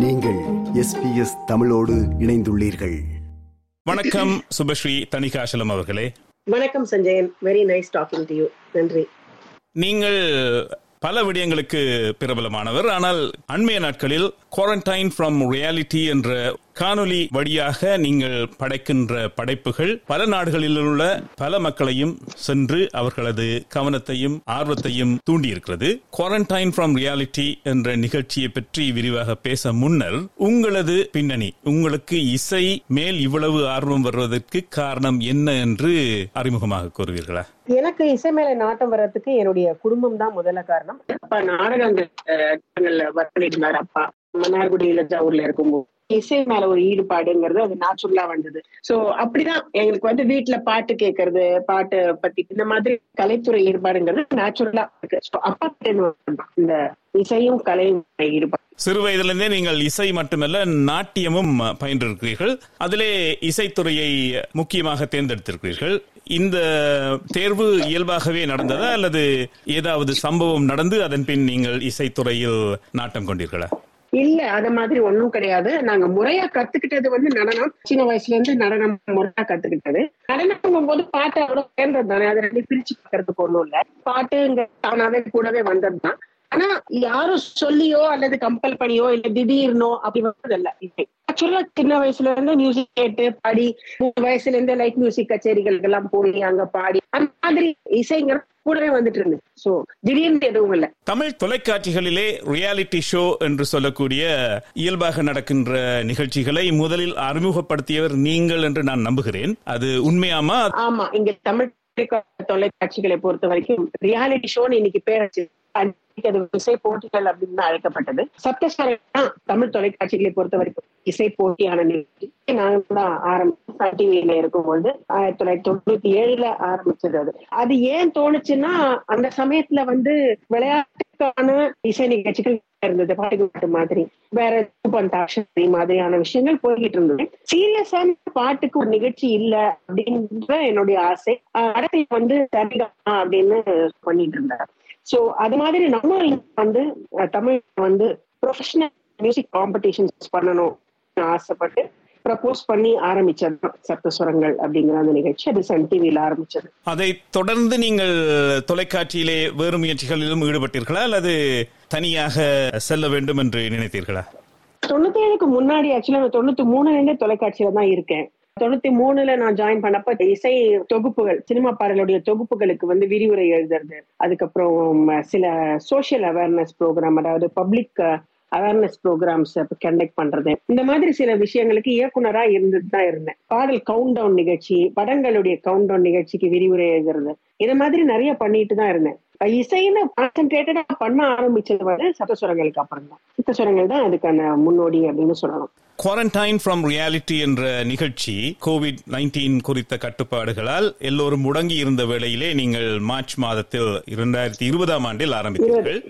நீங்கள் எஸ்பிஎஸ் தமிழோடு இணைந்துள்ளீர்கள். வணக்கம் சுபஸ்ரீ தணிகாசலம் அவர்களே. வணக்கம் Sanjayan. Very nice talking to you நன்றி. நீங்கள் பல விடயங்களுக்கு பிரபலமானவர் ஆனால் அண்மைய நாட்களில் குவாரண்டைன் ஃப்ரம் ரியாலிட்டி என்ற காணொலி வழியாக நீங்கள் படைக்கின்ற படைப்புகள் பல நாடுகளில் உள்ள பல மக்களையும் சென்று அவர்களது கவனத்தையும் ஆர்வத்தையும் தூண்டியிருக்கிறது. குவாரண்டைன் ஃப்ரம் ரியாலிட்டி என்ற நிகழ்ச்சியை பற்றி விரிவாக பேச முன்னர் உங்களது பின்னணி உங்களுக்கு இசை மேல் இவ்வளவு ஆர்வம் வருவதற்கு காரணம் என்ன என்று அறிமுகமாக கூறுவீர்களா? எனக்கு இசை மேல நாட்டம் வர்றதுக்கு என்னுடைய குடும்பம் தான் முதல்ல காரணம். அப்பா நாடகங்கள் இருந்தாரு அப்பா. மன்னார்குடியில ஜவுர்ல இருக்கும்போது. இசை மேல ஒரு ஈடுபாடுங்கிறது அது நேச்சுரலா வந்தது. சோ அப்படிதான் எங்களுக்கு வந்து வீட்டுல பாட்டு கேட்கறது பாட்டு பத்தி இந்த மாதிரி கலைத்துறை ஈடுபாடுங்கிறது நேச்சுரலா இருக்கு. அப்பா இந்த இசையும் கலையும் ஈடுபாடு. சிறு வயதிலிருந்தே நீங்கள் இசை மட்டுமல்ல நாட்டியமும் பயின்றிருக்கிறீர்கள். அதிலே இசைத்துறையை முக்கியமாக தேர்ந்தெடுத்திருக்கிறீர்கள். இந்த தேர்வு இயல்பாகவே நடந்ததா அல்லது ஏதாவது சம்பவம் நடந்து அதன் பின் நீங்கள் இசைத்துறையில் நாட்டம் கொண்டீர்களா? இல்ல அத மாதிரி ஒண்ணும் கிடையாது. நாங்க முறையா கத்துக்கிட்டது வந்து நடனம். சின்ன வயசுல இருந்து நடனம் முறையா கத்துக்கிட்டது. நடனம் போது பாட்டு அவ்வளவு சேர்ந்தது தானே. அதை ரெண்டு பிரிச்சு பாக்குறதுக்கு ஒண்ணும் இல்ல. பாட்டுங்க தானாவே கூடவே வந்ததுதான். ஆனா யாரும் சொல்லியோ அல்லது கம்பல் பண்ணியோ இல்ல திடீர்னோ அப்படி இல்லை. ஆக்சுவலா சின்ன வயசுல இருந்து மியூசிக் கேட்டு பாடி மூணு வயசுல இருந்து லைட் மியூசிக் கச்சேரிகளுக்கு எல்லாம் போய் அங்க பாடி அந்த மாதிரி இசைங்கிற கூடவே வந்துட்டு இருந்தது. சோ திடீர்னு எதுவும் இல்ல. தமிழ் தொலைக்காட்சிகளிலே ரியாலிட்டி ஷோ என்று சொல்லக்கூடிய இயல்பாக நடக்கின்ற நிகழ்ச்சிகளை முதலில் அறிமுகப்படுத்தியவர் நீங்கள் என்று நான் நம்புகிறேன். அது உண்மையாமா? ஆமா இங்க தமிழ் தொலைக்காட்சிகளை பொறுத்த வரைக்கும் ரியாலிட்டி ஷோன்னு இன்னைக்கு பேர் வச்சு அன்னைக்கு அது இசை போட்டிகள் அப்படின்னு அழைக்கப்பட்டது. சப்தஸ்வரம் தான் தமிழ் தொலைக்காட்சிகளை பொறுத்த வரைக்கும் இசை போட்டியான நிகழ்ச்சி நான் தான் ஆரம்பிச்சோம். சன் டிவியில இருக்கும்போது ஆயிரத்தி தொள்ளாயிரத்தி தொண்ணூத்தி ஏழுல ஆரம்பிச்சது அது. அது ஏன் தோணுச்சுன்னா அந்த சமயத்துல வந்து விளையாட்டுக்கான இசை நிகழ்ச்சிகள் இருந்தது. பாட்டு பாட்டு மாதிரி. வேற பந்தாட்சரி மாதிரியான விஷயங்கள் போய்கிட்டு இருந்தது. சீரியஸான பாட்டுக்கு ஒரு நிகழ்ச்சி இல்ல அப்படின்ற என்னுடைய ஆசை. அடுத்து வந்து சரிகமா அப்படின்னு பண்ணிட்டு இருந்தார். சோ அது மாதிரி நம்ம வந்து தமிழ் வந்து ப்ரொஃபஷனல் மியூசிக் காம்படிஷன்ஸ் பண்ணணும் ஆசைப்பட்டு ப்ரப்போஸ் பண்ணி ஆரம்பிச்சது சப்தஸ்வரங்கள் அப்படிங்கிற அந்த நிகழ்ச்சி. அது சன் டிவியில ஆரம்பிச்சது. அதை தொடர்ந்து நீங்கள் தொலைக்காட்சியிலே வேறு முயற்சிகளிலும் ஈடுபட்டீர்களா? அல்லது தனியாக செல்ல வேண்டும் என்று நினைத்தீர்களா? தொண்ணூத்தி ஏழுக்கு முன்னாடி ஆக்சுவலா நான் தொண்ணூத்தி மூணுல இருந்தே தொலைக்காட்சியில தான் இருக்கேன். தொண்ணூத்தி மூணுல நான் ஜாயின் பண்ணப்ப இசை தொகுப்புகள் சினிமா பாடலுடைய தொகுப்புகளுக்கு வந்து விரிவுரை எழுதுறது. அதுக்கப்புறம் சில சோசியல் அவேர்னஸ் ப்ரோக்ராம் அதாவது பப்ளிக் அவேர்னஸ் ப்ரோக்ராம்ஸ் கண்டக்ட் பண்றது. இந்த மாதிரி சில விஷயங்களுக்கு இயக்குனரா இருந்துட்டு தான் இருந்தேன். பாடல் கவுண்ட் டவுன் நிகழ்ச்சி படங்களுடைய கவுண்ட் டவுன் நிகழ்ச்சிக்கு விரிவுரை எழுதுறது. இது மாதிரி நிறைய பண்ணிட்டு தான் இருந்தேன். இசைன்னு கான்சென்ட்ரேட்டடா பண்ண ஆரம்பிச்சது வந்து சத்தஸ்வரங்களுக்கு அப்புறம் தான் சத்தஸ்வரங்கள் தான் அதுக்கான முன்னோடி அப்படின்னு சொல்லலாம் குவாரண்டைன் ஃப்ரம் ரியாலிட்டி என்ற நிகழ்ச்சி கோவிட் நைன்டீன் குறித்த கட்டுப்பாடுகளால் எல்லோரும் முடங்கி இருந்த வேளையிலே நீங்கள் மார்ச் மாதத்தில் இரண்டாயிரத்தி இருபதாம் ஆண்டில் ஆரம்பித்தீர்கள்.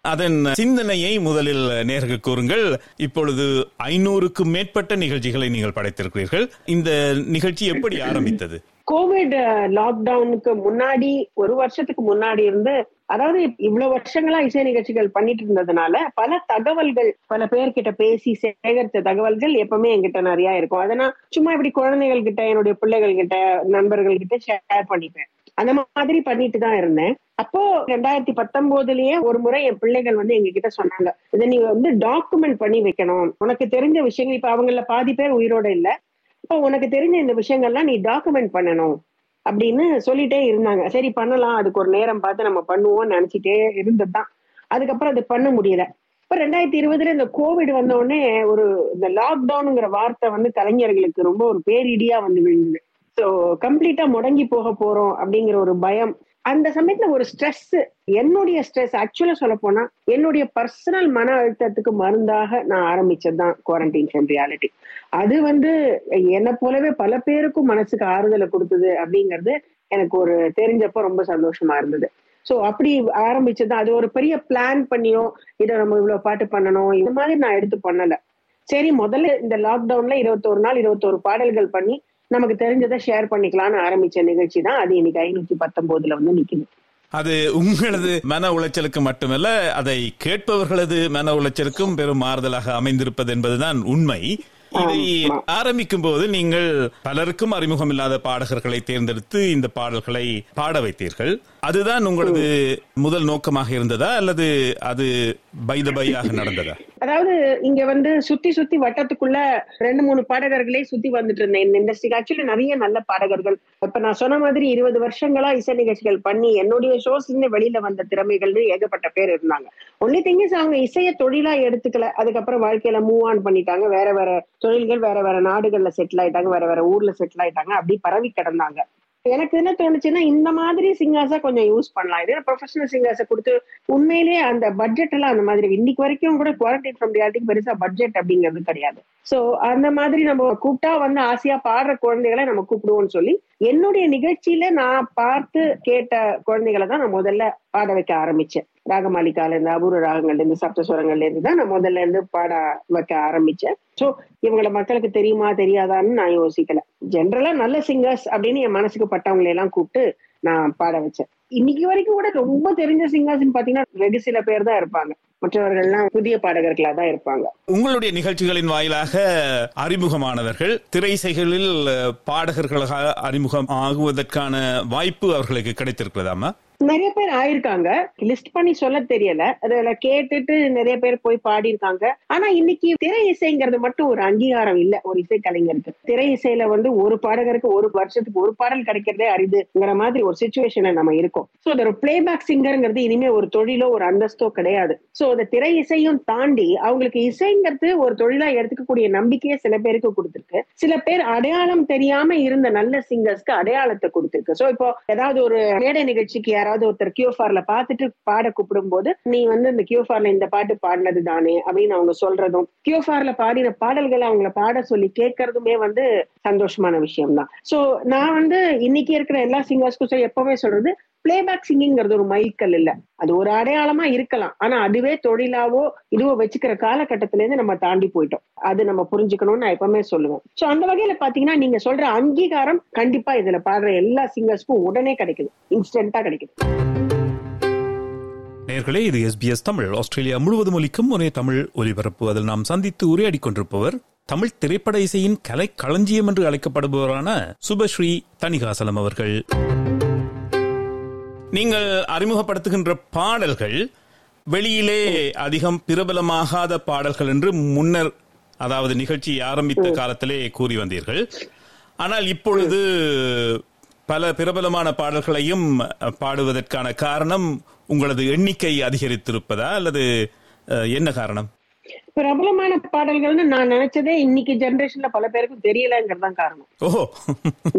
அதன் சிந்தனையை முதலில் நேருக்கு கூறுங்கள். இப்பொழுது ஐநூறுக்கும் மேற்பட்ட நிகழ்ச்சிகளை நீங்கள் படைத்திருக்கிறீர்கள். இந்த நிகழ்ச்சி எப்படி ஆரம்பித்தது? கோவிட் லாக்டவுனுக்கு முன்னாடி ஒரு வருஷத்துக்கு முன்னாடி இருந்து அதாவது இவ்வளவு வருஷங்களா இசை நிகழ்ச்சிகள் பண்ணிட்டு இருந்ததுனால பல தகவல்கள் பல பேர்கிட்ட பேசி சேகரித்த தகவல்கள் எப்பவுமே என்கிட்ட நிறைய இருக்கும். அதை நான் சும்மா இப்படி குழந்தைகள் கிட்ட என்னுடைய பிள்ளைகள் கிட்ட நண்பர்கள் கிட்ட ஷேர் பண்ணிப்பேன். அந்த மாதிரி பண்ணிட்டு தான் இருந்தேன். அப்போ ரெண்டாயிரத்தி பத்தொன்பதுலயே ஒரு முறை என் பிள்ளைகள் வந்து எங்க கிட்ட சொன்னாங்க இதை நீ வந்து டாக்குமெண்ட் பண்ணி வைக்கணும். உனக்கு தெரிஞ்ச விஷயங்கள் இப்ப அவங்கள பாதி பேர் உயிரோட இல்ல. இப்போ உனக்கு தெரிஞ்ச இந்த விஷயங்கள்லாம் நீ டாக்குமெண்ட் பண்ணணும். அப்படின்னு சொல்லிட்டே இருந்தாங்க. சரி பண்ணலாம். அதுக்கு ஒரு நேரம் பார்த்து நம்ம பண்ணுவோம்னு நினைச்சிட்டே இருந்ததுதான். அதுக்கப்புறம் அது பண்ண முடியல. இப்ப ரெண்டாயிரத்தி இருபதுல இந்த கோவிட் வந்த உடனே ஒரு இந்த லாக்டவுனுங்கிற வார்த்தை வந்து கலைஞர்களுக்கு ரொம்ப ஒரு பேரிடியா வந்து விழுந்தது. ஸோ கம்ப்ளீட்டா முடங்கி போக போறோம் அப்படிங்கிற ஒரு பயம். அந்த சமயத்துல ஒரு ஸ்ட்ரெஸ் என்னுடைய ஸ்ட்ரெஸ் ஆக்சுவலா சொல்ல போனா என்னுடைய பர்சனல் மன அழுத்தத்துக்கு மருந்தாக நான் ஆரம்பிச்சதுதான் குவாரண்டைன் ஃப்ரம் ரியாலிட்டி அது வந்து என்னை போலவே பல பேருக்கும் மனசுக்கு ஆறுதலை கொடுத்தது அப்படிங்கிறது எனக்கு ஒரு தெரிஞ்சப்ப ரொம்ப சந்தோஷமா இருந்தது. சோ அப்படி ஆரம்பிச்சது. அது ஒரு பெரிய பிளான் பண்ணியோ இதை நம்ம இவ்வளவு பாட்டு பண்ணணும் இந்த மாதிரி நான் எடுத்து பண்ணல. சரி முதல்ல இந்த லாக்டவுன்ல இருபத்தோரு நாள் இருபத்தோரு பாடல்கள் பண்ணி நமக்கு தெரிஞ்சதை ஷேர் பண்ணிக்கலாம்னு ஆரம்பிச்ச நிகழ்ச்சி தான் அது இன்னைக்கு ஐநூத்தி பத்தொன்பதுல வந்து நிக்குது. அது உங்களது மன உளைச்சலுக்கு மட்டுமல்ல அதை கேட்பவர்களது மன உளைச்சலுக்கும் பெரும் மாறுதலாக அமைந்திருப்பது என்பதுதான் உண்மை. இதை ஆரம்பிக்கும் போது நீங்கள் பலருக்கும் அறிமுகம் இல்லாத பாடகர்களை தேர்ந்தெடுத்து இந்த பாடல்களை பாட வைத்தீர்கள். அதுதான் உங்களது முதல் நோக்கமாக இருந்ததா அல்லது அது பைத பையாக நடந்ததா? அதாவது இங்க வந்து சுத்தி சுத்தி வட்டத்துக்குள்ள ரெண்டு மூணு பாடகர்களே சுத்தி வந்துட்டு இருந்தேன். இந்த இண்டஸ்ட்ரிக்கு ஆக்சுவலி நிறைய நல்ல பாடகர்கள். இப்ப நான் சொன்ன மாதிரி இருபது வருஷங்களா இசை நிகழ்ச்சிகள் பண்ணி என்னுடைய ஷோஸ்ல இருந்து வெளியில வந்த திறமைகள்னு ஏகப்பட்ட பேர் இருந்தாங்க. ஒன்லி திங் இஸ் அவங்க இசையை தொழிலா எடுத்துக்கல. அதுக்கப்புறம் வாழ்க்கையில மூவ் ஆன் பண்ணிட்டாங்க. வேற வேற தொழில்கள் வேற வேற நாடுகள்ல செட்டில் ஆயிட்டாங்க. வேற வேற ஊர்ல செட்டில் ஆயிட்டாங்க. அப்படி பரவி கிடந்தாங்க. எனக்கு என்ன தோணுச்சுன்னா இந்த மாதிரி சிங்கர்ஸா கொஞ்சம் யூஸ் பண்ணலாம். இது ப்ரொஃபஷனல் சிங்கர்ஸை கொடுத்து உண்மையிலேயே அந்த பட்ஜெட் எல்லாம் அந்த மாதிரி இன்னைக்கு வரைக்கும் கூட குவாரண்டைன் ஃப்ரம் ரியாலிட்டிக்கு பெருசா பட்ஜெட் அப்படிங்கிறது கிடையாது. சோ அந்த மாதிரி நம்ம கூப்பிட்டா வந்து ஆசையா பாடுற குழந்தைகளை நம்ம கூப்பிடுவோம்னு சொல்லி என்னுடைய நிகழ்ச்சியில நான் பார்த்து கேட்ட குழந்தைகளை தான் நான் முதல்ல பாட வைக்க ஆரம்பிச்சேன். ராகமாலிகால இருந்து அபூர்வ ராகங்கள்ல இருந்து சப்தஸ்வரங்கள்ல இருந்து தான் நான் முதல்ல இருந்து பாட வைக்க ஆரம்பிச்சேன். சோ இவங்களை மக்களுக்கு தெரியுமா தெரியாதான்னு நான் யோசிக்கல. ஜென்ரலா நல்ல சிங்கர்ஸ் அப்படின்னு என் மனசுக்கு பட்டவங்களை எல்லாம் கூப்பிட்டு நான் பாட வச்சேன். இன்னைக்கு வரைக்கும் கூட ரொம்ப தெரிஞ்ச சிங்கர்ஸ் பாத்தீங்கன்னா வெகு சில பேர் தான் இருப்பாங்க. மற்றவர்கள்லாம் புதிய பாடகர்களா தான் இருப்பாங்க. உங்களுடைய நிகழ்ச்சிகளின் வாயிலாக அறிமுகமானவர்கள் திரைசைகளில் பாடகர்களாக அறிமுகம் ஆகுவதற்கான வாய்ப்பு அவர்களுக்கு கிடைத்திருக்கிறதாமா? நிறைய பேர் ஆயிருக்காங்க. லிஸ்ட் பண்ணி சொல்ல தெரியல. அதுல கேட்டுட்டு நிறைய பேர் போய் பாடியிருக்காங்க. ஆனா இன்னைக்கு திரை இசைங்கிறது மட்டும் ஒரு அங்கீகாரம் இல்ல. ஒரு இசை கலைஞருக்கு திரை இசையில வந்து ஒரு பாடகருக்கு ஒரு வருஷத்துக்கு ஒரு பாடல் கிடைக்கிறதே அரிதுங்கிற மாதிரி ஒரு சுச்சுவேஷன்ல நம்ம இருக்கோம். சோ அதோட பிளேபேக் சிங்கர்ங்கிறது இனிமே ஒரு தொழிலோ ஒரு அந்தஸ்தோ கிடையாது. சோ அந்த திரை இசையும் தாண்டி அவங்களுக்கு இசைங்கிறது ஒரு தொழிலா எடுத்துக்கக்கூடிய நம்பிக்கையை சில பேருக்கு கொடுத்துருக்கு. சில பேர் அடையாளம் தெரியாம இருந்த நல்ல சிங்கர்ஸ்க்கு அடையாளத்தை கொடுத்துருக்கு. சோ இப்போ ஏதாவது ஒரு மேடை நிகழ்ச்சிக்கு யாராவது ஒருத்தர் கியூஃபார்ல பார்த்துட்டு பாட கூப்பிடும் போது நீ வந்து இந்த கியூஃபார்ல இந்த பாட்டு பாடினது தானே? அப்படின்னு அவங்க சொல்றதும் கியூஃபார்ல பாடின பாடல்களை அவங்கள பாட சொல்லி கேட்கறதுமே வந்து சந்தோஷமான விஷயம் தான் சோ நான் வந்து இன்னைக்கு இருக்கிற எல்லா சிங்கர்ஸ்க்கும் எப்பவுமே சொல்றது பிளேபேக் சிங்கிங்கிறது ஒரு மைல்கல் இல்ல. அது ஒரு அடையாளமா இருக்கலாம். ஆனா அதுவே தொழிலாவோ இதுவோ வச்சுக்கிற காலகட்டத்தில இருந்து நம்ம தாண்டி போயிட்டோம். அது நம்ம புரிஞ்சுக்கணும்னு நான் எப்பவுமே சொல்லுவேன். சோ அந்த வகையில பாத்தீங்கன்னா நீங்க சொல்ற அங்கீகாரம் கண்டிப்பா இதுல பாடுற எல்லா சிங்கர்ஸ்க்கும் உடனே கிடைக்குது. இன்ஸ்டன்டா கிடைக்குது. நேர்களே இது எஸ்பிஎஸ் தமிழ். ஆஸ்திரேலியா முழுவதும் ஒலிக்கும் ஒரே தமிழ் ஒலிபரப்பு. அதில் நாம் சந்தித்து உரையாடி கொண்டிருப்பவர் தமிழ் திரைப்பட இசையின் கலை களஞ்சியம் என்று அழைக்கப்படுபவரான சுபஸ்ரீ தணிகாசலம் அவர்கள். நீங்கள் அறிமுகப்படுத்துகின்ற பாடல்கள் வெளியிலே அதிகம் பிரபலமாகாத பாடல்கள் என்று முன்னர் அதாவது நிகழ்ச்சி ஆரம்பித்த காலத்திலே கூறி வந்தீர்கள். ஆனால் இப்பொழுது பல பிரபலமான பாடல்களையும் பாடுவதற்கான காரணம் உங்களது எண்ணிக்கை அதிகரித்திருப்பதா அல்லது என்ன காரணம்? பிரபலமான பாடல்கள்னு நான் நினைச்சதே இன்னைக்கு ஜெனரேஷன்ல பல பேருக்கும் தெரியலங்கிறது தான் காரணம்.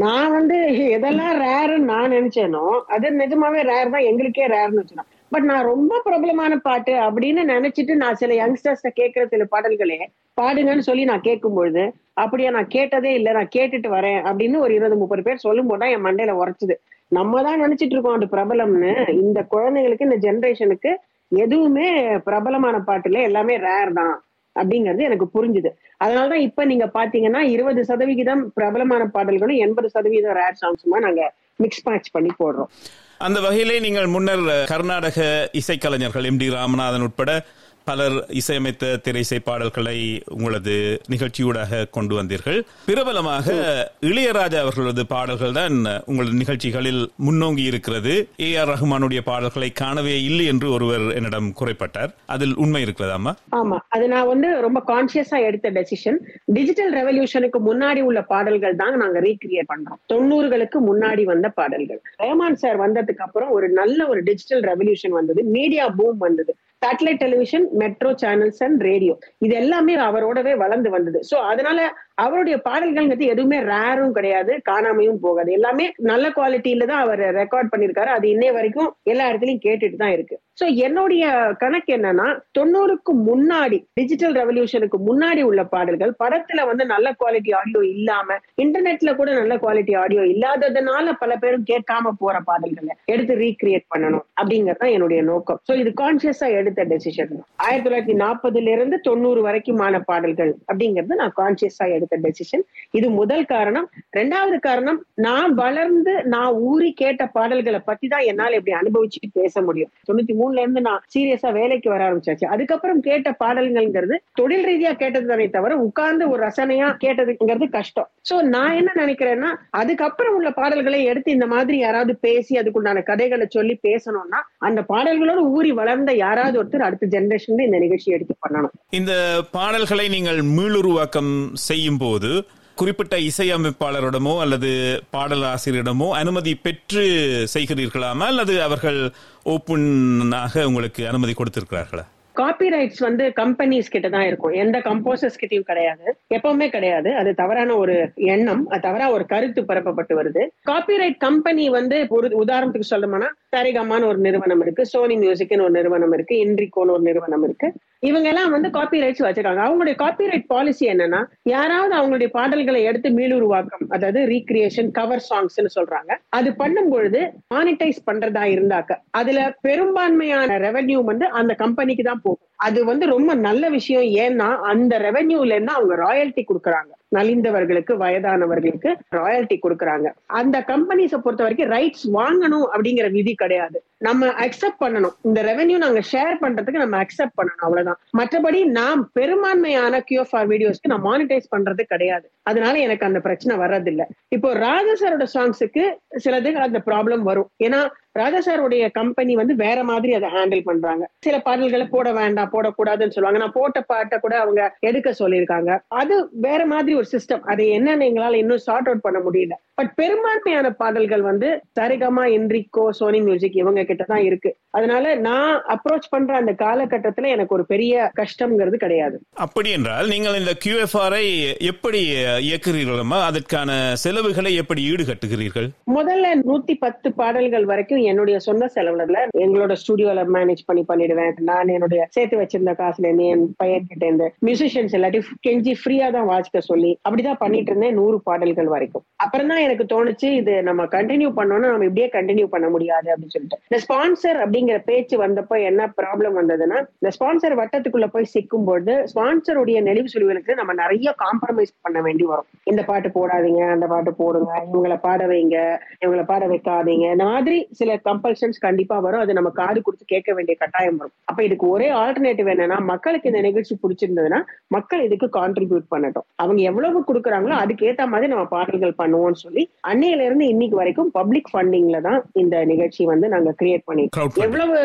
நான் வந்து எதெல்லாம் ரேர்னு நான் நினைச்சேனோ அது நிஜமாவே ரேர் தான் எங்களுக்கே ரேர்னு வச்சுனா பட் நான் ரொம்ப பிரபலமான பாட்டு அப்படின்னு நினைச்சிட்டு நான் சில யங்ஸ்டர்ஸ் கேட்கிற சில பாடல்களே பாடுங்கன்னு சொல்லி நான் கேட்கும் பொழுது அப்படியா நான் கேட்டதே இல்லை நான் கேட்டுட்டு வரேன் அப்படின்னு ஒரு இருபது முப்பது பேர் சொல்லும் போதுதான் என் மண்டையில உரைச்சுது நம்ம தான் நினைச்சிட்டு இருக்கோம் அது பிரபலம்னு. இந்த குழந்தைங்களுக்கு இந்த ஜெனரேஷனுக்கு எதுவுமே பிரபலமான பாட்டுல எல்லாமே ரேர் தான் அப்படிங்கிறது எனக்கு புரிஞ்சுது. அதனாலதான் இப்ப நீங்க பாத்தீங்கன்னா இருபது சதவிகிதம் பிரபலமான பாடல்களும் எண்பது சதவீதம் ரேர் சாங்ஸுமா நாங்க மிக்ஸ் மேட்ச் பண்ணி போடுறோம். அந்த வகையிலே நீங்கள் முன்னர் கர்நாடக இசைக்கலைஞர்கள் எம் டி ராமநாதன் உட்பட பலர் இசையமைத்த திரைசை பாடல்களை உங்களது நிகழ்ச்சியூடாக கொண்டு வந்தீர்கள். பிரபலமாக இளையராஜா அவர்களது பாடல்கள் தான் உங்களது நிகழ்ச்சிகளில் முன்னோங்கி இருக்கிறது. ஏ ஆர் ரஹ்மானுடைய பாடல்களை காணவே இல்லை என்று ஒருவர் என்னிடம் குறைப்பட்டார். அதில் உண்மை இருக்கிறதாமா ஆமா. அது நான் வந்து ரொம்ப கான்சியஸா எடுத்த டெசிஷன் டிஜிட்டல் ரெவல்யூஷனுக்கு முன்னாடி உள்ள பாடல்கள் தான் நாங்க ரீக்ரியேட் பண்றோம் தொண்ணூறுகளுக்கு முன்னாடி வந்த பாடல்கள். ரஹ்மான் சார் வந்ததுக்கு அப்புறம் ஒரு நல்ல ஒரு டிஜிட்டல் ரெவல்யூஷன் வந்தது. மீடியா பூம் வந்தது. Satellite television metro channels and radio இது எல்லாமே அவரோடவே வளர்ந்து வந்தது. ஸோ அதனால அவருடைய பாடல்கள்ங்கிறது எதுவுமே ரேரும் கிடையாது காணாமையும் போகாது. எல்லாமே நல்ல குவாலிட்டியில தான் அவர் ரெக்கார்ட் பண்ணிருக்காரு. அது இன்னை வரைக்கும் எல்லா இடத்துலயும் கேட்டுட்டு தான் இருக்கு. சோ என்னுடைய கணக்கு என்னன்னா தொண்ணூறுக்கு முன்னாடி டிஜிட்டல் ரெவல்யூஷனுக்கு முன்னாடி உள்ள பாடல்கள் படத்துல வந்து நல்ல குவாலிட்டி ஆடியோ இல்லாம இன்டர்நெட்ல கூட நல்ல குவாலிட்டி ஆடியோ இல்லாததுனால பல பேரும் கேட்காம போற பாடல்களை எடுத்து ரீக்ரியேட் பண்ணணும் அப்படிங்கறது தான் என்னுடைய நோக்கம். சோ இது கான்சியஸா எடுத்த டெசிஷன் ஆயிரத்தி தொள்ளாயிரத்தி நாற்பதுல இருந்து தொண்ணூறு வரைக்குமான பாடல்கள் அப்படிங்கறது நான் கான்சியஸா எடுத்த டெசிஷன் இது முதல் காரணம். ரெண்டாவது காரணம் நான் வளர்ந்து நான் ஊறி கேட்ட பாடல்களை பத்தி தான் என்னால இப்படி அனுபவிச்சுட்டு பேச முடியும். தொண்ணூத்தி மூணுல இருந்து நான் சீரியஸா வேலைக்கு வர ஆரம்பிச்சாச்சு. அதுக்கப்புறம் கேட்ட பாடல்கள்ங்கிறது தொழில் ரீதியா கேட்டது தானே தவிர உட்கார்ந்து ஒரு ரசனையா கேட்டதுங்கிறது கஷ்டம். சோ நான் என்ன நினைக்கிறேன்னா அதுக்கப்புறம் உள்ள பாடல்களை எடுத்து இந்த மாதிரி யாராவது பேசி அதுக்குண்டான கதைகளை சொல்லி பேசணும்னா அந்த பாடல்களோடு ஊறி வளர்ந்த யாராவது ஒருத்தர் அடுத்த ஜெனரேஷன்ல இந்த நிகழ்ச்சி எடுத்து பண்ணணும். இந்த பாடல்களை நீங்கள் மீளுருவாக்கம் செய்யும் போது குறிப்பிட்ட இசையமைப்பாளரிடமோ அல்லது பாடலாசிரியரிடமோ அனுமதி பெற்று செய்கிறீர்களாமா? அல்லது அவர்கள் ஓப்பனாக உங்களுக்கு அனுமதி கொடுத்திருக்கிறார்களா? காப்பிரைட்ஸ் வந்து கம்பெனிஸ் கிட்ட தான் இருக்கும். எந்த கம்போசர்ஸ் கிட்டயும் கிடையாது. எப்பவுமே கிடையாது. அது தவறான ஒரு எண்ணம். அது தவறா ஒரு கருத்து பரப்பப்பட்டு வருது. காப்பிரைட் கம்பெனி வந்து ஒரு உதாரணத்துக்கு சொல்லணும்னா சரிகமான்னு ஒரு நிறுவனம் இருக்கு. சோனி மியூசிக்னு ஒரு நிறுவனம் இருக்கு. இன்ட்ரிகோன்னு ஒரு நிறுவனம் இருக்கு. இவங்க எல்லாம் வந்து காப்பிரைட்ஸ் வச்சிருக்காங்க. அவங்களுடைய காப்பிரைட் பாலிசி என்னன்னா யாராவது அவங்களுடைய பாடல்களை எடுத்து மீளுருவாக்கம் அதாவது ரீக்ரியேஷன் கவர் சாங்ஸ்னு சொல்றாங்க. அது பண்ணும் பொழுது மானிட்டைஸ் பண்றதா இருந்தாக்க அதுல பெரும்பான்மையான ரெவென்யூ வந்து அந்த கம்பெனிக்கு தான் போகும். அது வந்து ரொம்ப நல்ல விஷயம். ஏன்னா அந்த ரெவென்யூல இருந்து அவங்க ராயல்டி கொடுக்குறாங்க. நலிந்தவர்களுக்கு வயதானவர்களுக்கு ராயல்டி கொடுக்குறாங்க. அந்த கம்பெனிஸை பொறுத்த வரைக்கும் ரைட்ஸ் வாங்கணும் அப்படிங்கிற விதி கிடையாது. நம்ம அக்செப்ட் பண்ணணும். இந்த ரெவென்யூ நாங்க ஷேர் பண்றதுக்கு நம்ம அக்செப்ட் பண்ணணும். அவ்வளவுதான். மற்றபடி நான் பெரும்பான்மையான கியூஎஃப்ஆர் வீடியோஸ்க்கு நான் மானிட்டைஸ் பண்றது கிடையாது. அதனால எனக்கு அந்த பிரச்சனை வர்றதில்ல. இப்போ ராஜா சாரோட சாங்ஸுக்கு சிலதுக்கு அந்த ப்ராப்ளம் வரும். ஏன்னா ராஜா சாருடைய கம்பெனி வந்து வேற மாதிரி அதை ஹேண்டில் பண்றாங்க. சில பாடல்களை போட வேண்டாம் போடக்கூடாதுன்னு சொல்லுவாங்க. நான் போட்ட பாட்டை கூட அவங்க எடுக்க சொல்லியிருக்காங்க. அது வேற மாதிரி ஒரு சிஸ்டம் அதை என்னன்னு எங்களால இன்னும் சார்ட் அவுட் பண்ண முடியல. பட் பெரும்பான்மையான பாடல்கள் வந்து சரிகமா இன்றிக்கோ சோனி மியூசிக் இவங்க கிட்ட தான் இருக்கு. அதனால நான் அப்ரோச் பண்ற அந்த காலகட்டத்துல எனக்கு ஒரு பெரிய கஷ்டம்ங்கிறது கிடையாது. அப்படி என்றால் நீங்கள் இந்த கியூஎஃப்ஆரை எப்படி இயக்குகிறீர்களமா? அதற்கான செலவுகளை எப்படி ஈடுகட்டுகிறீர்கள்? முதல்ல நூத்தி பத்து பாடல்கள் வரைக்கும் என்னுடைய சொந்த செலவுல எங்களோட ஸ்டுடியோல மேனேஜ் பண்ணி பண்ணிடுவேன். நான் என்னுடைய சேர்த்து வச்சிருந்த காசுல இருந்து என் பையன் கிட்ட இருந்து மியூசிஷியன்ஸ் எல்லாத்தையும் கெஞ்சி ஃப்ரீயா தான் வாசிக்க சொல்லி அப்படிதான் பண்ணிட்டு இருந்தேன் நூறு பாடல்கள் வரைக்கும். அப்புறம் தான் எனக்கு தோணுச்சு இது நம்ம கண்டினியூ பண்ணோம்னா நம்ம இப்படியே கண்டினியூ பண்ண முடியாது அப்படின்னு சொல்லிட்டு. இந்த ஸ்பான்சர் அப்படிங்கிற பேச்சு வந்தப்போ என்ன ப்ராப்ளம் வந்ததுன்னா இந்த ஸ்பான்சர் வட்டத்துக்குள்ள போய் சிக்கும் பொழுது ஸ்பான்சருடைய நெளிவு சுழிவுகளுக்கு நம்ம நிறைய காம்ப்ரமைஸ் பண்ண வேண்டி வரும். இந்த பாட்டு போடாதீங்க அந்த பாட்டு போடுங்க இவங்களை பாட வைங்க இவங்களை பாட வைக்காதீங்க. இந்த மாதிரி சில கம்பல்ஷன்ஸ் கண்டிப்பா வரும். அது நம்ம காது கொடுத்து கேட்க வேண்டிய கட்டாயம் வரும். அப்ப இதுக்கு ஒரே ஆல்டர்னேட்டிவ் என்னன்னா மக்களுக்கு இந்த நிகழ்ச்சி பிடிச்சிருந்ததுன்னா மக்கள் இதுக்கு கான்ட்ரிபியூட் பண்ணட்டும். அவங்க எவ்வளவு கொடுக்குறாங்களோ அதுக்கு ஏத்த மாதிரி நம்ம பாடல்கள் பண்ணுவோம்னு சொல்லி அன்னையில இருந்து இன்னைக்கு வரைக்கும் பப்ளிக் ஃபண்டிங்ல தான் இந்த நிகழ்ச்சி வந்து நாங்க கிரியேட் பண்ணிருக்கோம். எவ்வளவு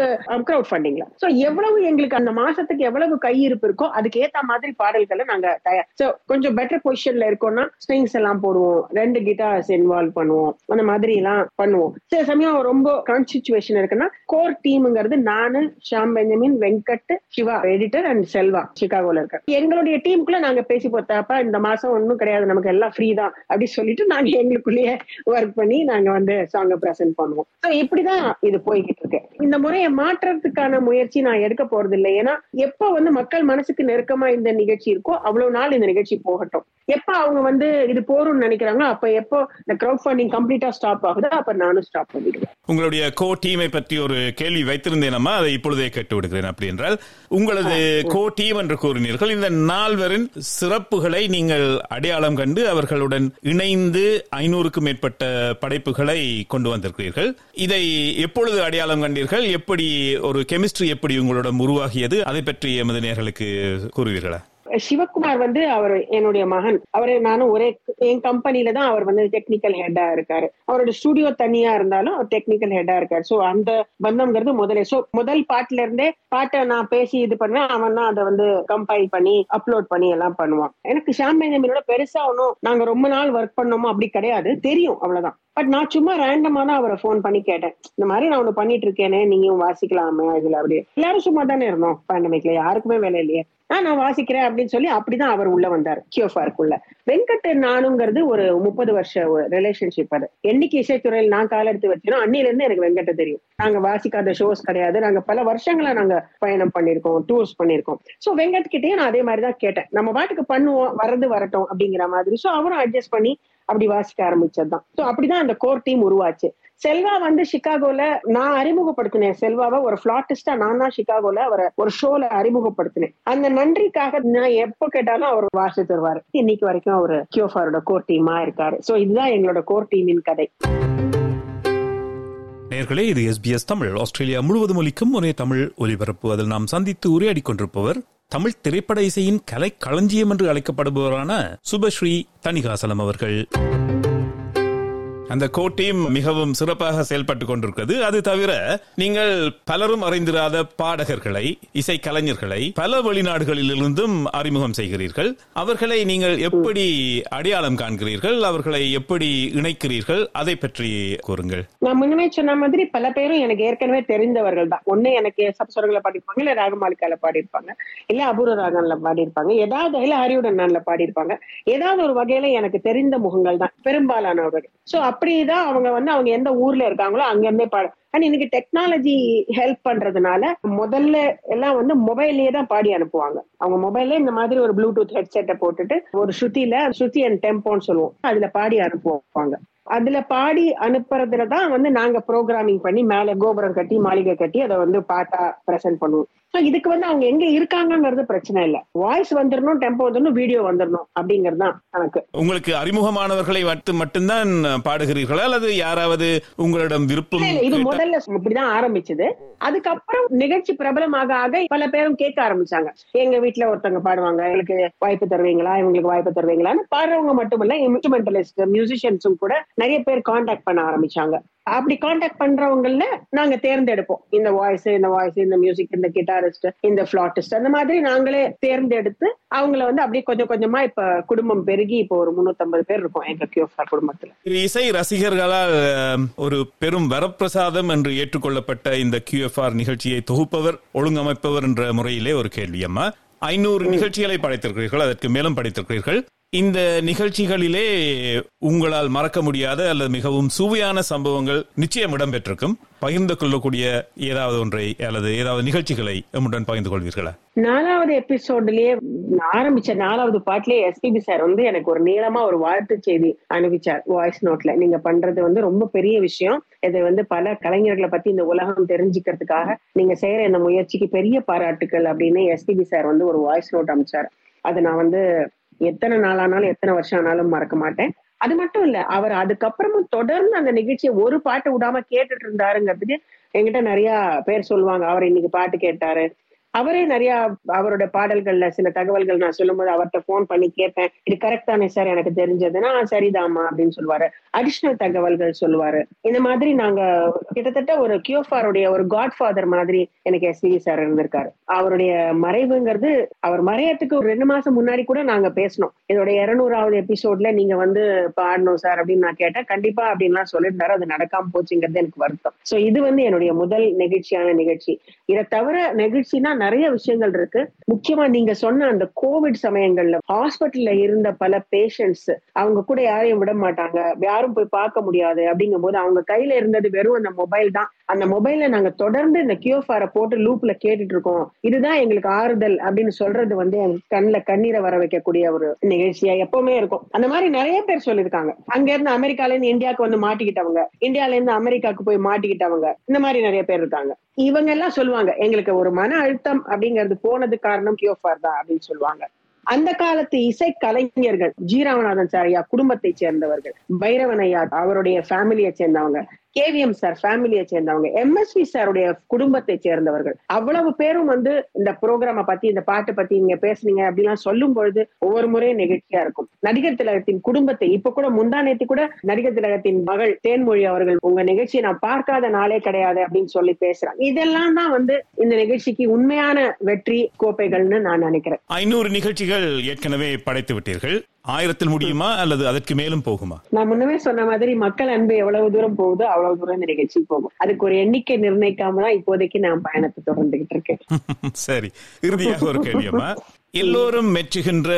கிரௌட் ஃபண்டிங்ல சோ எவ்வளவு எங்களுக்கு அந்த மாசத்துக்கு எவ்வளவு கையிருப்பு இருக்கோ அதுக்கு ஏத்த மாதிரி பாடல்களை நாங்க தயார் சோ கொஞ்சம் பெட்டர் பொசிஷன்ல இருக்கோம்னா ஸ்ட்ரிங்ஸ் எல்லாம் போடுவோம். ரெண்டு கிட்டார்ஸ் இன்வால்வ் பண்ணுவோம். அந்த மாதிரி எல்லாம் பண்ணுவோம். சில சமயம் ரொம்ப கரண்ட் சுச்சுவேஷன் இருக்குன்னா கோர் டீம்ங்கிறது நானு Sham Benjamin Venkat Siva editor and Selva சிகாகோல இருக்க எங்களுடைய டீமுக்குள்ள நாங்க பேசி பார்த்தப்ப இந்த மாசம் ஒண்ணும் கிடையாது நமக்கு எல்லாம் ஃப்ரீ தான் அப்படி சொல்லிட்டு நாங்க எங்களுக்குள்ளேயே ஒர்க் பண்ணி நாங்க வந்து சாங்க ப்ரெசென்ட் பண்ணுவோம். இப்படிதான் இது போய்கிட்டு இருக்கு. இந்த முறையை மாற்றுறதுக்கான முயற்சி நான் எடுக்க போறது இல்லை ஏன்னா எப்ப வந்து மக்கள் மனசுக்கு நெருக்கமா இந்த நிகழ்ச்சி இருக்கோ அவ்வளவு நாள் இந்த நிகழ்ச்சி போகட்டும். எப்ப அவங்க வந்து இது போறோம்னு நினைக்கிறாங்களோ அப்ப எப்போ இந்த கிரௌட் ஃபண்டிங் கம்ப்ளீட்டா ஸ்டாப் ஆகுதோ அப்ப நானும் ஸ்டாப் பண்ணிடுவேன். உங்களுடைய கோ டீமை பற்றி ஒரு கேள்வி வைத்திருந்தேனம்மா அதை இப்பொழுதே கேட்டு விடுகிறேன் அப்படி என்றால் உங்களது கோ டீம் என்று கூறினீர்கள் இந்த நால்வரின் சிறப்புகளை நீங்கள் அடையாளம் கண்டு அவர்களுடன் இணைந்து ஐநூறுக்கும் மேற்பட்ட படைப்புகளை கொண்டு வந்திருக்கிறீர்கள். இதை எப்பொழுது அடையாளம் கண்டீர்கள்? எப்படி ஒரு கெமிஸ்ட்ரி எப்படி உங்களிடம் உருவாகியது அதை பற்றி எமது நேர்களுக்கு கூறுவீர்களா? சிவகுமார் வந்து அவர் என்னுடைய மகன். அவரு நானும் ஒரே என் கம்பெனில தான் அவர் வந்து டெக்னிக்கல் ஹெட்டா இருக்காரு. அவரோட ஸ்டுடியோ தனியா இருந்தாலும் அவர் டெக்னிக்கல் ஹெட்டா இருக்காரு. சோ அந்த பந்தம்ங்கிறது முதல்ல சோ முதல் பாட்டுல இருந்தே பாட்டை நான் பேசி இது பண்ணுவேன். அவன் தான் அதை வந்து கம்பைல் பண்ணி அப்லோட் பண்ணி எல்லாம் பண்ணுவான். எனக்கு ஷாம் பெஞ்சமினோட பெருசா ஒன்றும் நாங்க ரொம்ப நாள் ஒர்க் பண்ணோமோ அப்படி கிடையாது. தெரியும் அவ்வளவுதான். பட் நான் சும்மா ரேண்டமா தான் அவரை ஃபோன் பண்ணி கேட்டேன். இந்த மாதிரி நான் ஒண்ணு பண்ணிட்டு இருக்கேனே நீயும் வாசிக்கலாமே இதுல அப்படி எல்லாரும் சும்மா தானே இருந்தோம் பேண்டமிக்ல யாருக்குமே வேலை இல்லையே. நான் வாசிக்கிறேன் அப்படின்னு சொல்லி அப்படிதான் அவர் உள்ள வந்தார் கியோஃபாருக்குள்ள வெங்கட் நானுங்கிறது ஒரு முப்பது வருஷ ரிலேஷன்ஷிப் அது. என்னைக்கு இசைத்துறையில் நான் கால எடுத்து வச்சேனோ அன்னில இருந்து எனக்கு வெங்கட்ட தெரியும். நாங்க வாசிக்காத ஷோஸ் கிடையாது. நாங்க பல வருஷங்களா நாங்க பயணம் பண்ணிருக்கோம் டூர்ஸ் பண்ணிருக்கோம் சோ வெங்கட் கிட்டேயும் நான் அதே மாதிரிதான் கேட்டேன். நம்ம பாட்டுக்கு பண்ணுவோம் வரது வரட்டும் அப்படிங்கிற மாதிரி. சோ அவரும் அட்ஜஸ்ட் பண்ணி அப்படி வாசிக்க ஆரம்பிச்சதுதான். ஸோ அப்படிதான் அந்த கோர் டீம் உருவாச்சு. செல்வா வந்து சிகாகோல நான் அறிமுகப்படுத்தினேன். செல்வாவை ஒரு பிளாட்டிஸ்டா நான் தான் சிகாகோல அவரை ஒரு ஷோல அறிமுகப்படுத்தினேன். அந்த நன்றிக்காக நான் எப்ப கேட்டாலும் அவர் வாசித்து தருவாரு. இன்னைக்கு வரைக்கும் அவர் கியோஃபாரோட கோர் டீமா இருக்காரு. சோ இதுதான் எங்களோட கோர் டீமின் கதை. நேர்களே இது எஸ்பிஎஸ் தமிழ். ஆஸ்திரேலியா முழுவதும் ஒலிக்கும் ஒரே தமிழ் ஒலிபரப்பு. அதில் நாம் சந்தித்து உரையாடி கொண்டிருப்பவர் தமிழ் திரைப்பட இசையின் கலை களஞ்சியம் என்று அழைக்கப்படுபவரான சுபஸ்ரீ தணிகாசலம் அவர்கள். அந்த கோட்டையும் மிகவும் சிறப்பாக செயல்பட்டு கொண்டிருக்கிறது. அது தவிர நீங்கள் பலரும் அறிந்திராத பாடகர்களை இசை கலைஞர்களை பல வெளிநாடுகளிலிருந்தும் அறிமுகம் செய்கிறீர்கள். அவர்களை நீங்கள் எப்படி அடையாளம் காண்கிறீர்கள்? அவர்களை எப்படி இணைக்கிறீர்கள்? அதை பற்றி கூறுங்கள். நான் முன்னமே சொன்ன மாதிரி பல பேரும் எனக்கு ஏற்கனவே தெரிந்தவர்கள் தான். ஒண்ணு எனக்கு சப்ஸ்வரங்களை பாடிருப்பாங்க இல்ல ராகமாலிகால பாடியிருப்பாங்க இல்ல அபூர்வ ராகன்ல பாடியிருப்பாங்க ஏதாவது இல்ல ஹரியுடன் நான்ல பாடியிருப்பாங்க. ஏதாவது ஒரு வகையில எனக்கு தெரிந்த முகங்கள் தான் பெரும்பாலானவர்கள். சோ அப்படிதான் அவங்க வந்து அவங்க எந்த ஊர்ல இருக்காங்களோ அங்க இருந்தே பாட ஆனா இன்னைக்கு டெக்னாலஜி ஹெல்ப் பண்றதுனால முதல்ல எல்லாம் வந்து மொபைல்லயே தான் பாடி அனுப்புவாங்க. அவங்க மொபைல்ல இந்த மாதிரி ஒரு ப்ளூடூத் ஹெட்செட்டை போட்டுட்டு ஒரு ஸ்ருதியில ஸ்ருதி அண்ட் டெம்போன்னு சொல்லுவோம். அதுல பாடி அனுப்புவாங்க. அதுல பாடி அனுப்புறதுல தான் வந்து நாங்க ப்ரோக்ராமிங் பண்ணி மேல கோபுரம் கட்டி மாளிகை கட்டி அதை வந்து பாட்டா பிரசன்ட் பண்ணுவோம். ஸோ இதுக்கு வந்து அவங்க எங்க இருக்காங்கங்கிறது பிரச்சனை இல்ல. வாய்ஸ் வந்துடணும் டெம்போ வந்துடணும் வீடியோ வந்துடணும் அப்படிங்கிறது தான் கணக்கு. உங்களுக்கு அறிமுகமானவர்களை வைத்து மட்டும்தான் பாடுகிறீர்களா? அல்லது யாராவது உங்களிடம் விருப்பம் இது முதல்ல இப்படிதான் ஆரம்பிச்சது. அதுக்கப்புறம் நிகழ்ச்சி பிரபலமாக ஆக பல பேரும் கேட்க ஆரம்பிச்சாங்க. எங்க வீட்டுல ஒருத்தவங்க பாடுவாங்க எங்களுக்கு வாய்ப்பு தருவீங்களா? இவங்களுக்கு வாய்ப்பு தருவீங்களான்னு. பாடுறவங்க மட்டும் இல்ல இன்ஸ்ட்ருமெண்டலிஸ்ட் மியூசிஷியன்ஸும் கூட நிறைய பேர் காண்டாக்ட் பண்ண ஆரம்பிச்சாங்க. அப்படி காண்டாக்ட் பண்றவங்கல நாங்க தேர்ந்தெடுப்போம். இந்த வாய்ஸ் இந்த வாய்ஸ் இந்த மியூசிக் இந்த கிட்டாரிஸ்ட் இந்த பிளாட்டிஸ்ட் அந்த மாதிரி நாங்களே தேர்ந்தெடுத்து அவங்கள வந்து அப்படியே கொஞ்சம் கொஞ்சமா இப்ப குடும்பம் பெருகி இப்போ ஒரு முன்னூத்தம்பது பேர் இருக்கோம் எங்க கியோஃபார் குடும்பத்துல. இசை ரசிகர்களால் ஒரு பெரும் வரப்பிரசாதம் என்று ஏற்றுக்கொள்ளப்பட்ட இந்த கியூஎஃப்ஆர் நிகழ்ச்சியை தொகுப்பவர் ஒழுங்கமைப்பவர் என்ற முறையிலே ஒரு கேள்வி அம்மா. ஐநூறு நிகழ்ச்சிகளை படைத்திருக்கிறீர்கள் அதற்கு மேலும் படைத்திருக்கிறீர்கள். இந்த நிகழ்ச்சிகளிலே உங்களால் மறக்க முடியாத அல்லது மிகவும் சுவையான சம்பவங்கள் நிச்சயம் இடம்பெற்றிருக்கும். பகிர்ந்து கொள்ளக்கூடிய ஏதாவது ஒன்றை அல்லது ஏதாவது நிகழ்ச்சிகளை எம்முடன் பகிர்ந்து கொள்வீர்களா? நாலாவது எபிசோட்லயே ஆரம்பிச்ச நாலாவது பாட்டிலே எஸ்பிபி சார் வந்து எனக்கு ஒரு நீளமா ஒரு வாழ்த்து செய்தி அனுப்பிச்சார் வாய்ஸ் நோட்ல நீங்க பண்றது வந்து ரொம்ப பெரிய விஷயம். இதை வந்து பல கலைஞர்களை பத்தி இந்த உலகம் தெரிஞ்சுக்கிறதுக்காக நீங்க செய்யற இந்த முயற்சிக்கு பெரிய பாராட்டுக்கள் அப்படின்னு எஸ்பிபி சார் வந்து ஒரு வாய்ஸ் நோட் அனுப்பிச்சார். அதை நான் வந்து எத்தனை நாள் ஆனாலும் எத்தனை வருஷம் ஆனாலும் மறக்க மாட்டேன். அது மட்டும் இல்ல அவர் அதுக்கப்புறமும் தொடர்ந்து அந்த நிகழ்ச்சியை ஒரு பாட்டு விடாம கேட்டுட்டு இருந்தாருங்கிறதுக்கு என்கிட்ட நிறைய பேர் சொல்லுவாங்க. அவர் இன்னைக்கு பாட்டு கேட்டாரு. அவரே நிறைய அவரோட பாடல்கள்ல சில தகவல்கள் நான் சொல்லும்போது அவர்கிட்ட போன் பண்ணி கேட்பேன். இது கரெக்ட் தானே சார் எனக்கு தெரிஞ்சதுன்னா சரிதாமா அப்படின்னு சொல்லுவாரு. அடிஷ்னல் தகவல்கள் சொல்லுவாரு. இந்த மாதிரி நாங்க கிட்டத்தட்ட ஒரு கியோஃபாருடைய ஒரு காட்ஃபாதர் மாதிரி எனக்கு எஸ்வி சார் இருந்திருக்காரு. அவருடைய மறைவுங்கிறது அவர் மறையத்துக்கு ஒரு ரெண்டு மாசம் முன்னாடி கூட நாங்க பேசணும் இதோட இருநூறாவது எபிசோட்ல நீங்க வந்து பாடணும் சார் அப்படின்னு நான் கேட்டேன். கண்டிப்பா அப்படின்லாம் சொல்லியிருந்தாரு. அது நடக்காம போச்சுங்கிறது எனக்கு வருத்தம். சோ இது வந்து என்னுடைய முதல் நிகழ்ச்சியான நிகழ்ச்சி. இதை தவிர நிகழ்ச்சினா நிறைய விஷயங்கள் இருக்கு. முக்கியமா நீங்க சொன்ன அந்த கோவிட் சமயங்கள்ல ஹாஸ்பிட்டல்ல இருந்த பல பேஷண்ட்ஸ் அவங்க கூட யாரையும் விட மாட்டாங்க. யாரும் போய் பார்க்க முடியாது அப்படிங்கும் போது அவங்க கையில இருந்தது வெறும் அந்த மொபைல் தான். அந்த மொபைல்ல நாங்க தொடர்ந்து இந்த கியோஃபாரை போட்டு லூப்ல கேட்டுட்டு இருக்கோம். இதுதான் எங்களுக்கு ஆறுதல் அப்படின்னு சொல்றது வந்து எங்களுக்கு கண்ணுல கண்ணீரை வர வைக்கக்கூடிய ஒரு நிகழ்ச்சியா எப்பவுமே இருக்கும். அந்த மாதிரி நிறைய பேர் சொல்லியிருக்காங்க. அங்க இருந்து அமெரிக்கால இருந்து இந்தியாவுக்கு வந்து மாட்டிக்கிட்டவங்க. இந்தியால இருந்து அமெரிக்காவுக்கு போய் மாட்டிக்கிட்டவங்க. இந்த மாதிரி நிறைய பேர் இருக்காங்க. இவங்க எல்லாம் சொல்லுவாங்க எங்களுக்கு ஒரு மன அழுத்தம் அப்படிங்கிறது போனது காரணம் கியோஃபார் தான் அப்படின்னு சொல்லுவாங்க. அந்த காலத்து இசை கலைஞர்கள் ஜி. ராமநாதன் குடும்பத்தை சேர்ந்தவர்கள் பைரவன் ஐயா அவருடைய ஃபேமிலியை சேர்ந்தவங்க கேவிஎம் சார் ஃபேமிலியை சேர்ந்தவங்க எம்எஸ்வி சாருடைய குடும்பத்தை சேர்ந்தவர்கள். அவ்வளவு பேரும் வந்து இந்த ப்ரோக்ராம பத்தி இந்த பாட்டு பத்தி நீங்க பேசுனீங்க அப்படிலாம் சொல்லும் பொழுது ஒவ்வொரு முறையும் நிகழ்ச்சியா இருக்கும். நடிகர் திலகத்தின் குடும்பத்தை இப்ப கூட முந்தானேத்தி கூட நடிகர் திலகத்தின் மகள் தேன்மொழி அவர்கள் உங்க நிகழ்ச்சியை நான் பார்க்காத நாளே கிடையாது அப்படின்னு சொல்லி பேசுறாங்க. இதெல்லாம் தான் வந்து இந்த நிகழ்ச்சிக்கு உண்மையான வெற்றி கோப்பைகள்னு நான் நினைக்கிறேன். ஐநூறு நிகழ்ச்சிகள் ஏற்கனவே படைத்து விட்டீர்கள். ஆயிரத்தில் முடியுமா அல்லது அதற்கு மேலும் போகுமா? நான் முன்னமே சொன்ன மாதிரி மக்கள் அன்பு எவ்வளவு தூரம் போகுதோ அவ்வளவு தூரம் இந்த நிகழ்ச்சி போகும். அதுக்கு ஒரு எண்ணிக்கை நிர்ணயிக்காம தான் இப்போதைக்கு நான் பயணத்தை தொடர்ந்துகிட்டு இருக்கேன். சரி இறுதியாக ஒரு கேள்வியம்மா எல்லோரும் மெச்சுகின்ற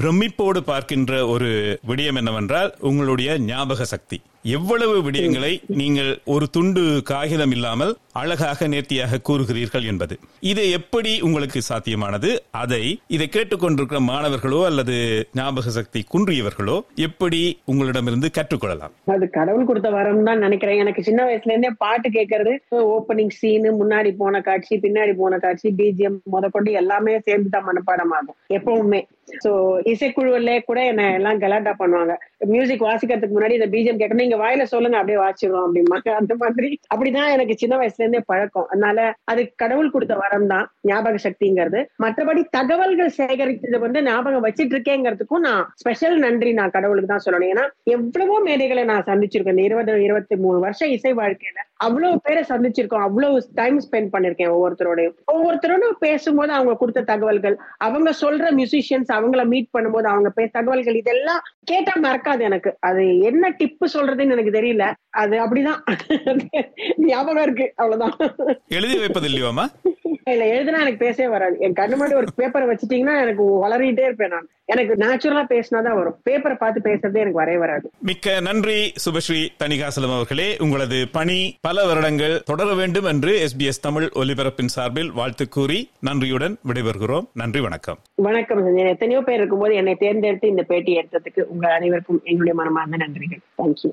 பிரமிப்போடு பார்க்கின்ற ஒரு விடயம் என்னவென்றால் உங்களுடைய ஞாபக சக்தி. எவ்வளவு விடயங்களை நீங்கள் ஒரு துண்டு காகிதம் இல்லாமல் அழகாக நேர்த்தியாக கூறுகிறீர்கள் என்பது. இது எப்படி உங்களுக்கு சாத்தியமானது? அதை இதை கேட்டுக்கொண்டிருக்கிற மாணவர்களோ அல்லது ஞாபக சக்தி குன்றியவர்களோ எப்படி உங்களிடமிருந்து கற்றுக்கொள்ளலாம்? அது கடவுள் கொடுத்த வரம் தான் நினைக்கிறேன். எனக்கு சின்ன வயசுல இருந்தே பாட்டு கேட்கறது ஓப்பனிங் சீனு முன்னாடி போன காட்சி பின்னாடி போன காட்சி பிஜிஎம் முதற்கொண்டு எல்லாமே சேர்ந்து தான் மனப்பாடம் ஆகும். எப்பவுமே. சோ இசைக்குழுவில கூட என்ன எல்லாம் கலாட்டா பண்ணுவாங்க. மியூசிக் வாசிக்கிறதுக்கு முன்னாடி இந்த பீஜம் கேட்கணும் நீங்க வாயில சொல்லுங்க அப்படியே வாசிச்சிடும் அப்படிம்பாங்க. அந்த மாதிரி. அப்படிதான் எனக்கு சின்ன வயசுல இருந்தே பழக்கம். அதனால அது கடவுள் கொடுத்த வரம் தான் ஞாபக சக்திங்கிறது. மற்றபடி தகவல்கள் சேகரித்தது வந்து ஞாபகம் வச்சிட்டு இருக்கேங்கிறதுக்கும் நான் ஸ்பெஷல் நன்றி நான் கடவுளுக்கு தான் சொல்லணும். ஏன்னா எவ்வளவோ மேடைகளை நான் சந்திச்சிருக்கேன். இந்த இருபது இருபத்தி மூணு வருஷம் இசை வாழ்க்கையில அவ்வளவு பேரை சந்திச்சிருக்கோம் அவ்வளவு டைம் ஸ்பெண்ட் பண்ணிருக்கேன் ஒவ்வொருத்தரோடையும். ஒவ்வொருத்தரோட பேசும்போது அவங்க கொடுத்த தகவல்கள் அவங்க சொல்ற மியூசிஷியன்ஸ் அவங்கள மீட் பண்ணும்போது அவங்க பேச தகவல்கள் இதெல்லாம் கேட்டா மறக்காது எனக்கு. அது என்ன டிப்பு சொல்றதுன்னு எனக்கு தெரியல. அது அப்படிதான். ஞாபகம் இருக்கு. அவ்வளவுதான். எழுதி வைப்பது இல்லையோமா இல்ல எழுதுனா எனக்கு பேசவே வராது. என் கண்ணு முன்னாடி ஒரு பேப்பரை வச்சுட்டீங்கன்னா எனக்கு வளரிட்டே இருப்பேன் நான். எனக்கு நேச்சுரலா பேசினாதான் வரும். பேப்பரை பார்த்து பேசுறதே எனக்கு வரவே வராது. மிக்க நன்றி சுபஸ்ரீ தணிகாசலம் அவர்களே. உங்களது பணி பல வருடங்கள் தொடர வேண்டும் என்று எஸ்பிஎஸ் தமிழ் ஒலிபரப்பின் சார்பில் வாழ்த்து கூறி நன்றியுடன் விடைபெறுகிறோம். நன்றி வணக்கம். வணக்கம் சஞ்சய். எத்தனையோ பேர் இருக்கும்போது என்னை தேர்ந்தெடுத்து இந்த பேட்டி எடுத்ததுக்கு உங்கள் அனைவருக்கும் எங்களுடைய மனமார்ந்த நன்றிகள். தேங்க்யூ